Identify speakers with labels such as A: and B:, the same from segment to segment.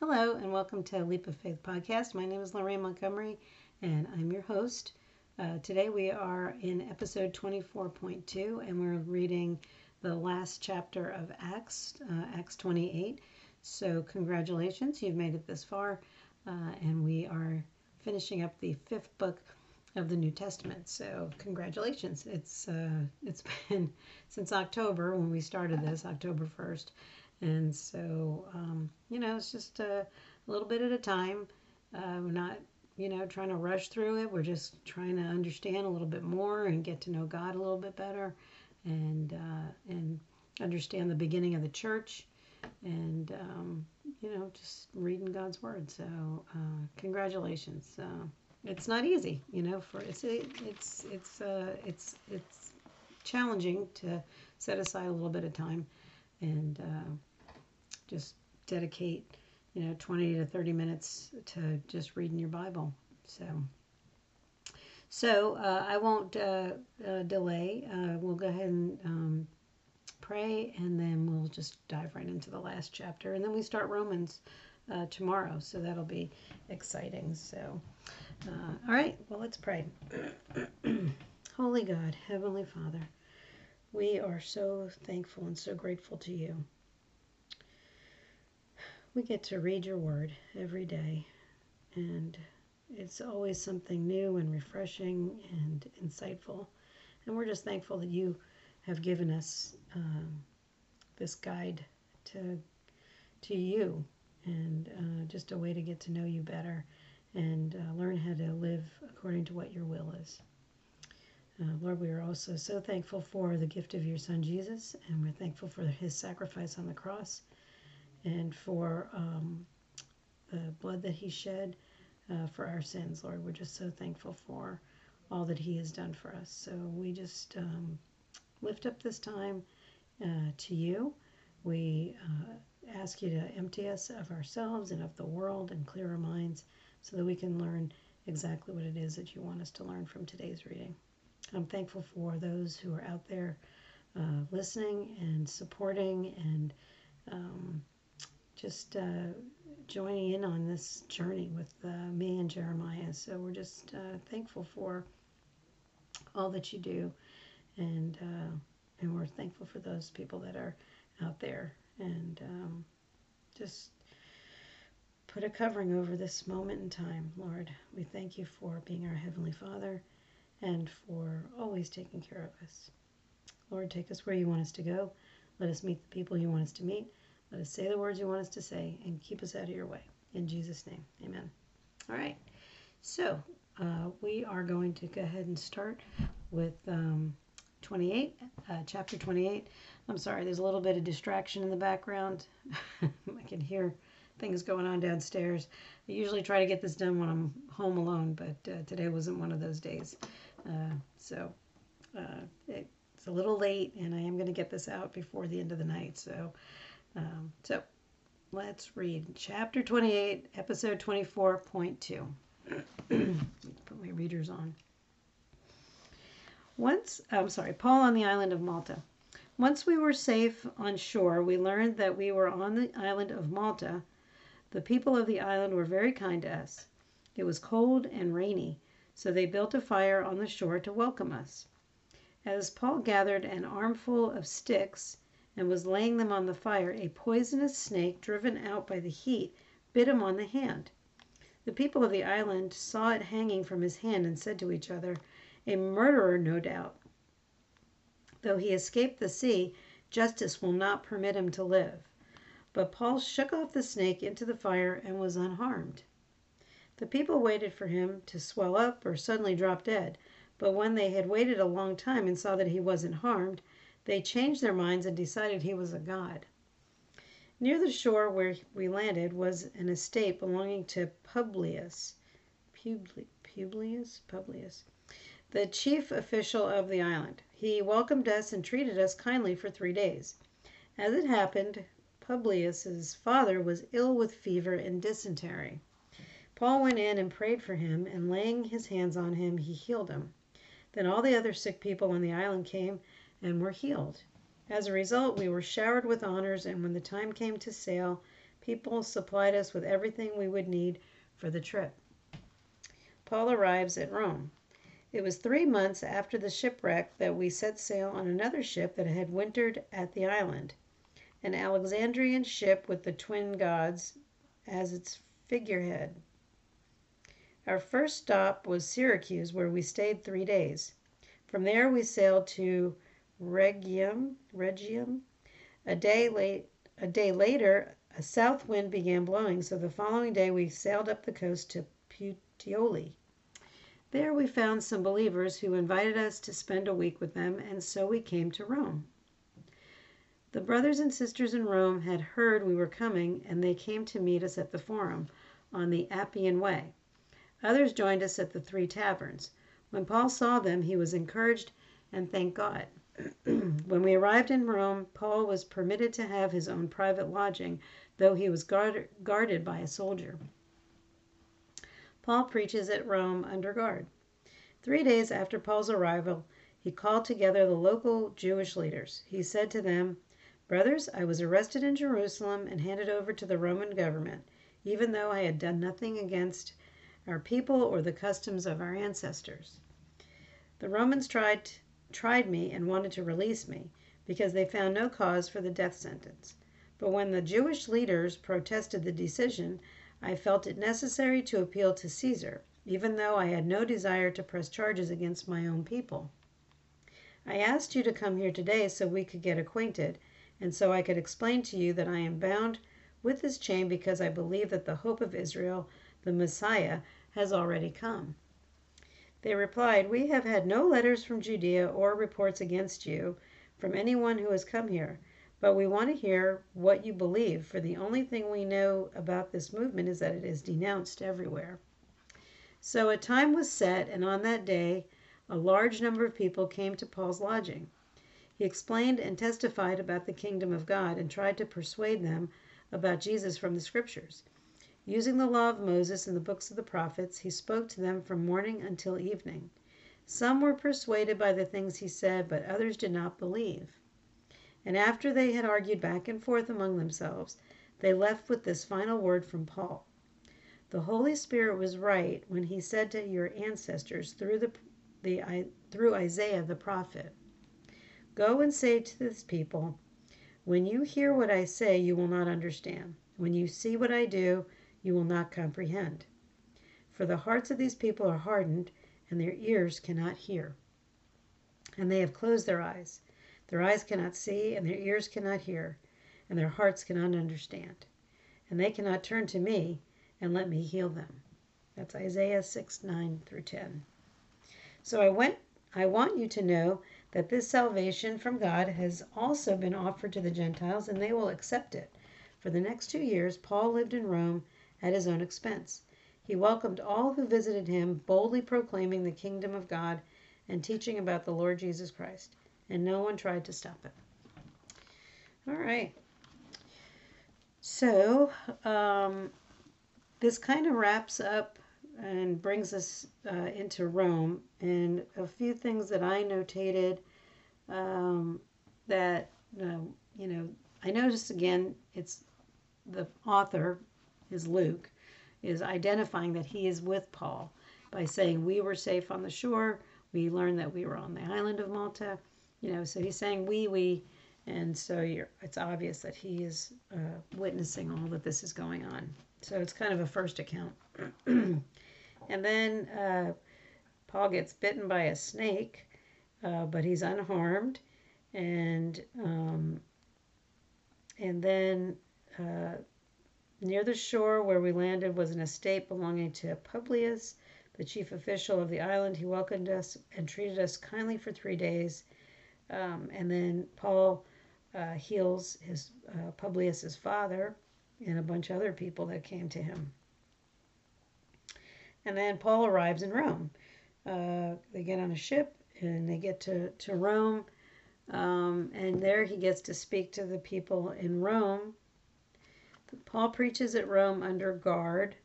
A: Hello, and welcome to Leap of Faith podcast. My name is Lorraine Montgomery, and I'm your host. Uh, today we are in episode 24.2, and we're reading the last chapter of Acts, uh, Acts 28. So, congratulations, you've made it this far, uh, and we are finishing up the fifth book of the New Testament. So, congratulations! It's uh, it's been since October when we started this, October 1st and so, um, you know, it's just a, little bit at a time. Uh, we're not, you know, trying to rush through it. We're just trying to understand a little bit more and get to know God a little bit better, and uh, and understand the beginning of the church, and um, you know, just reading God's word. So, uh, congratulations. Uh, it's not easy, you know. For it's it's it's uh, it's it's challenging to set aside a little bit of time and uh, just dedicate, you know, 20 to 30 minutes to just reading your Bible. So, so uh, I won't uh, uh, delay. Uh, we'll go ahead and um, pray, and then we'll just dive right into the last chapter, and then we start Romans uh, tomorrow. So that'll be exciting. So, uh, all right. Well, let's pray. Holy God, Heavenly Father, we are so thankful and so grateful to you we get to read your word every day, and it's always something new and refreshing and insightful. And we're just thankful that you have given us um, this guide to to you and uh, just a way to get to know you better and uh, learn how to live according to what your will is. Uh, Lord, we are also so thankful for the gift of your Son Jesus, and we're thankful for his sacrifice on the cross and for um, the blood that he shed uh, for our sins, Lord. We're just so thankful for all that he has done for us. So we just um, lift up this time uh, to you. We uh, ask you to empty us of ourselves and of the world and clear our minds so that we can learn exactly what it is that you want us to learn from today's reading. I'm thankful for those who are out there uh, listening and supporting and um, just uh, joining in on this journey with uh, me and Jeremiah. So we're just uh, thankful for all that you do, and uh, and we're thankful for those people that are out there, and um, just put a covering over this moment in time, Lord. We thank you for being our heavenly Father, and for always taking care of us. Lord, take us where you want us to go. Let us meet the people you want us to meet. Let us say the words you want us to say and keep us out of your way. In Jesus' name, amen. All right. So uh, we are going to go ahead and start with um, 28, uh, chapter 28. I'm sorry, there's a little bit of distraction in the background. I can hear things going on downstairs. I usually try to get this done when I'm home alone, but uh, today wasn't one of those days. Uh, so uh, it's a little late, and I am going to get this out before the end of the night. So um, so let's read chapter 28, episode 24.2. Put my readers on. Once, I'm sorry, Paul on the island of Malta. Once we were safe on shore, we learned that we were on the island of Malta. The people of the island were very kind to us. It was cold and rainy, so they built a fire on the shore to welcome us. As Paul gathered an armful of sticks, and was laying them on the fire, a poisonous snake, driven out by the heat, bit him on the hand. The people of the island saw it hanging from his hand and said to each other, A murderer, no doubt. Though he escaped the sea, justice will not permit him to live. But Paul shook off the snake into the fire and was unharmed. The people waited for him to swell up or suddenly drop dead, but when they had waited a long time and saw that he wasn't harmed, they changed their minds and decided he was a god. Near the shore where we landed was an estate belonging to Publius. Publius? Publius. The chief official of the island. He welcomed us and treated us kindly for three days. As it happened, Publius's father was ill with fever and dysentery. Paul went in and prayed for him, and laying his hands on him, he healed him. Then all the other sick people on the island came and were healed. As a result, we were showered with honors, and when the time came to sail, people supplied us with everything we would need for the trip. Paul arrives at Rome. It was three months after the shipwreck that we set sail on another ship that had wintered at the island, an Alexandrian ship with the twin gods as its figurehead. Our first stop was Syracuse, where we stayed three days. From there, we sailed to Rhegium. regium. A day late, a day later, a south wind began blowing, so the following day we sailed up the coast to Puteoli. There we found some believers who invited us to spend a week with them, and so we came to Rome. The brothers and sisters in Rome had heard we were coming, and they came to meet us at the Forum on the Appian Way. Others joined us at the Three Taverns. When Paul saw them, he was encouraged and thanked God. when we arrived in Rome, Paul was permitted to have his own private lodging, though he was guard- guarded by a soldier. Paul preaches at Rome under guard. Three days after Paul's arrival, he called together the local Jewish leaders. He said to them, Brothers, I was arrested in Jerusalem and handed over to the Roman government, even though I had done nothing against our people or the customs of our ancestors. The Romans tried, tried me and wanted to release me because they found no cause for the death sentence. But when the Jewish leaders protested the decision, I felt it necessary to appeal to Caesar, even though I had no desire to press charges against my own people. I asked you to come here today so we could get acquainted, and so I could explain to you that I am bound with this chain because I believe that the hope of Israel, the Messiah, has already come. They replied, We have had no letters from Judea or reports against you from anyone who has come here. But we want to hear what you believe, for the only thing we know about this movement is that it is denounced everywhere. So a time was set, and on that day a large number of people came to Paul's lodging. He explained and testified about the kingdom of God and tried to persuade them about Jesus from the scriptures. Using the law of Moses and the books of the prophets, he spoke to them from morning until evening. Some were persuaded by the things he said, but others did not believe. And after they had argued back and forth among themselves, they left with this final word from Paul. The Holy Spirit was right when he said to your ancestors through the, the through Isaiah the prophet, Go and say to this people, when you hear what I say, you will not understand. When you see what I do, you will not comprehend. For the hearts of these people are hardened, and their ears cannot hear. And they have closed their eyes their eyes cannot see, and their ears cannot hear, and their hearts cannot understand. And they cannot turn to me and let me heal them. That's Isaiah 6 9 through 10. So I went I want you to know that this salvation from God has also been offered to the Gentiles, and they will accept it. For the next two years, Paul lived in Rome at his own expense. He welcomed all who visited him, boldly proclaiming the kingdom of God and teaching about the Lord Jesus Christ and no one tried to stop it. All right. So, um, this kind of wraps up and brings us uh, into Rome. And a few things that I notated um, that, uh, you know, I noticed again, it's the author is Luke, is identifying that he is with Paul by saying, We were safe on the shore. We learned that we were on the island of Malta. You know, so he's saying we, we, and so it's obvious that he is uh, witnessing all that this is going on. So it's kind of a first account. and then uh, Paul gets bitten by a snake, uh, but he's unharmed. And um, and then uh, near the shore where we landed was an estate belonging to Publius, the chief official of the island. He welcomed us and treated us kindly for three days. Um, and then Paul uh, heals his uh, Publius's father and a bunch of other people that came to him. And then Paul arrives in Rome. Uh, they get on a ship and they get to, to Rome. Um, and there he gets to speak to the people in Rome. Paul preaches at Rome under guard.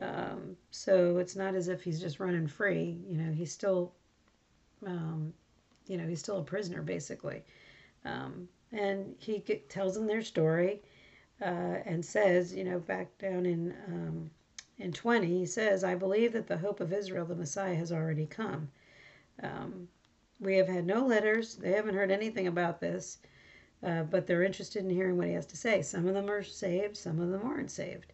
A: Um, so it's not as if he's just running free. You know, he's still um, you know, he's still a prisoner basically. Um, and he get, tells them their story. uh, and says, you know, back down in um, in 20, he says, I believe that the hope of Israel, the Messiah, has already come. Um, we have had no letters. They haven't heard anything about this, uh, but they're interested in hearing what he has to say. Some of them are saved, some of them aren't saved.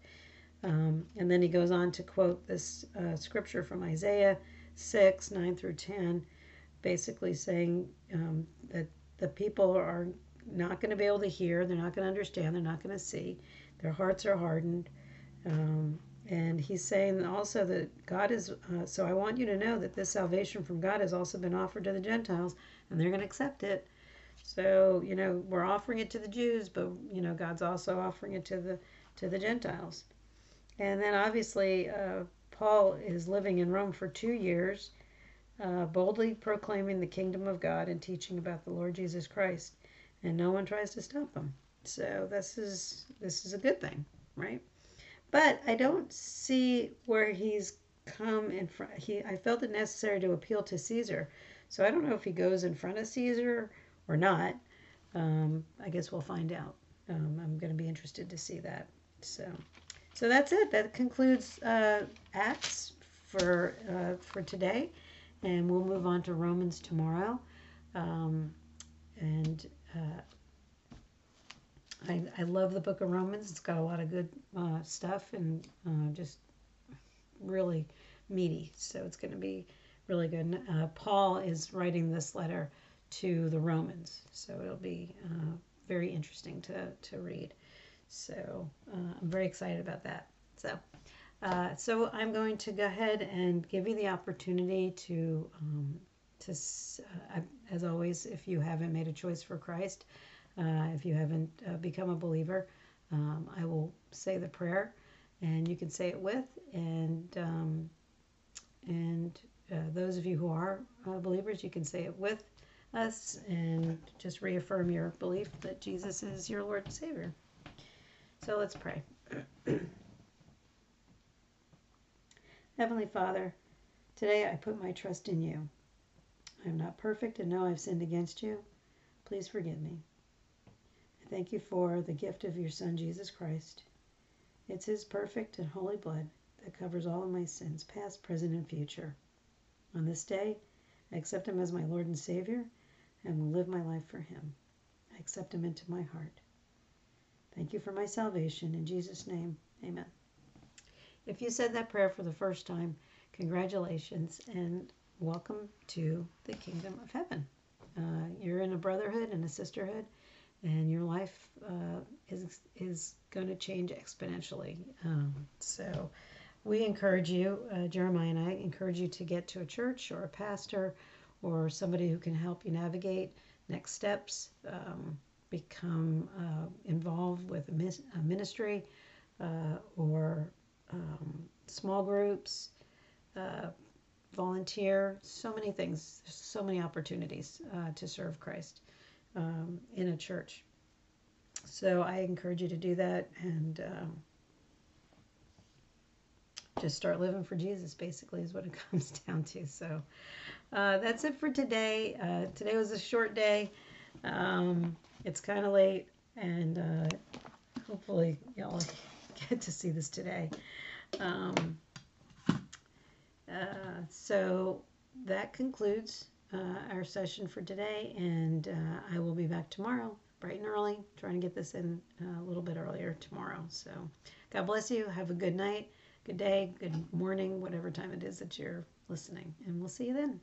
A: Um, and then he goes on to quote this uh, scripture from Isaiah 6 9 through 10, basically saying um, that the people are not going to be able to hear, they're not going to understand, they're not going to see, their hearts are hardened. Um, and he's saying also that God is, uh, so I want you to know that this salvation from God has also been offered to the Gentiles, and they're going to accept it. So, you know, we're offering it to the Jews, but, you know, God's also offering it to the, to the Gentiles. And then obviously, uh, Paul is living in Rome for two years, uh, boldly proclaiming the kingdom of God and teaching about the Lord Jesus Christ. And no one tries to stop him. So this is this is a good thing, right? But I don't see where he's come in front. He, I felt it necessary to appeal to Caesar. So I don't know if he goes in front of Caesar or not. Um, I guess we'll find out. Um, I'm going to be interested to see that. So, so that's it. That concludes uh, Acts for uh, for today, and we'll move on to Romans tomorrow. Um, and uh, I, I love the book of Romans. It's got a lot of good uh, stuff and uh, just really meaty. So it's going to be really good. Uh, Paul is writing this letter to the Romans. So it'll be uh, very interesting to, to read. So uh, I'm very excited about that. So. Uh, so I'm going to go ahead and give you the opportunity to, um, to as always, if you haven't made a choice for Christ, uh, if you haven't uh, become a believer, um, I will say the prayer, and you can say it with. And um, and uh, those of you who are uh, believers, you can say it with us, and just reaffirm your belief that Jesus is your Lord and Savior. So let's pray. Heavenly Father, today I put my trust in you. I am not perfect and know I've sinned against you. Please forgive me. I thank you for the gift of your Son, Jesus Christ. It's His perfect and holy blood that covers all of my sins, past, present, and future. On this day, I accept Him as my Lord and Savior and will live my life for Him. I accept Him into my heart. Thank you for my salvation. In Jesus' name, amen. If you said that prayer for the first time, congratulations and welcome to the kingdom of heaven. Uh, you're in a brotherhood and a sisterhood and your life uh, is is going to change exponentially. Um, so, we encourage you, uh, Jeremiah and I encourage you to get to a church or a pastor or somebody who can help you navigate next steps, um, become uh, involved with a, ministry uh, or um, small groups. Uh, volunteer so many things so many opportunities uh, to serve christ um, in a church. So I encourage you to do that and um, just start living for Jesus, basically, is what it comes down to. So uh, that's it for today. Uh, today was a short day. Um, it's kind of late, and uh, hopefully, y'all get to see this today. Um, uh, so that concludes uh, our session for today, and uh, I will be back tomorrow, bright and early, trying to get this in a little bit earlier tomorrow. So, God bless you. Have a good night, good day, good morning, whatever time it is that you're listening, and we'll see you then.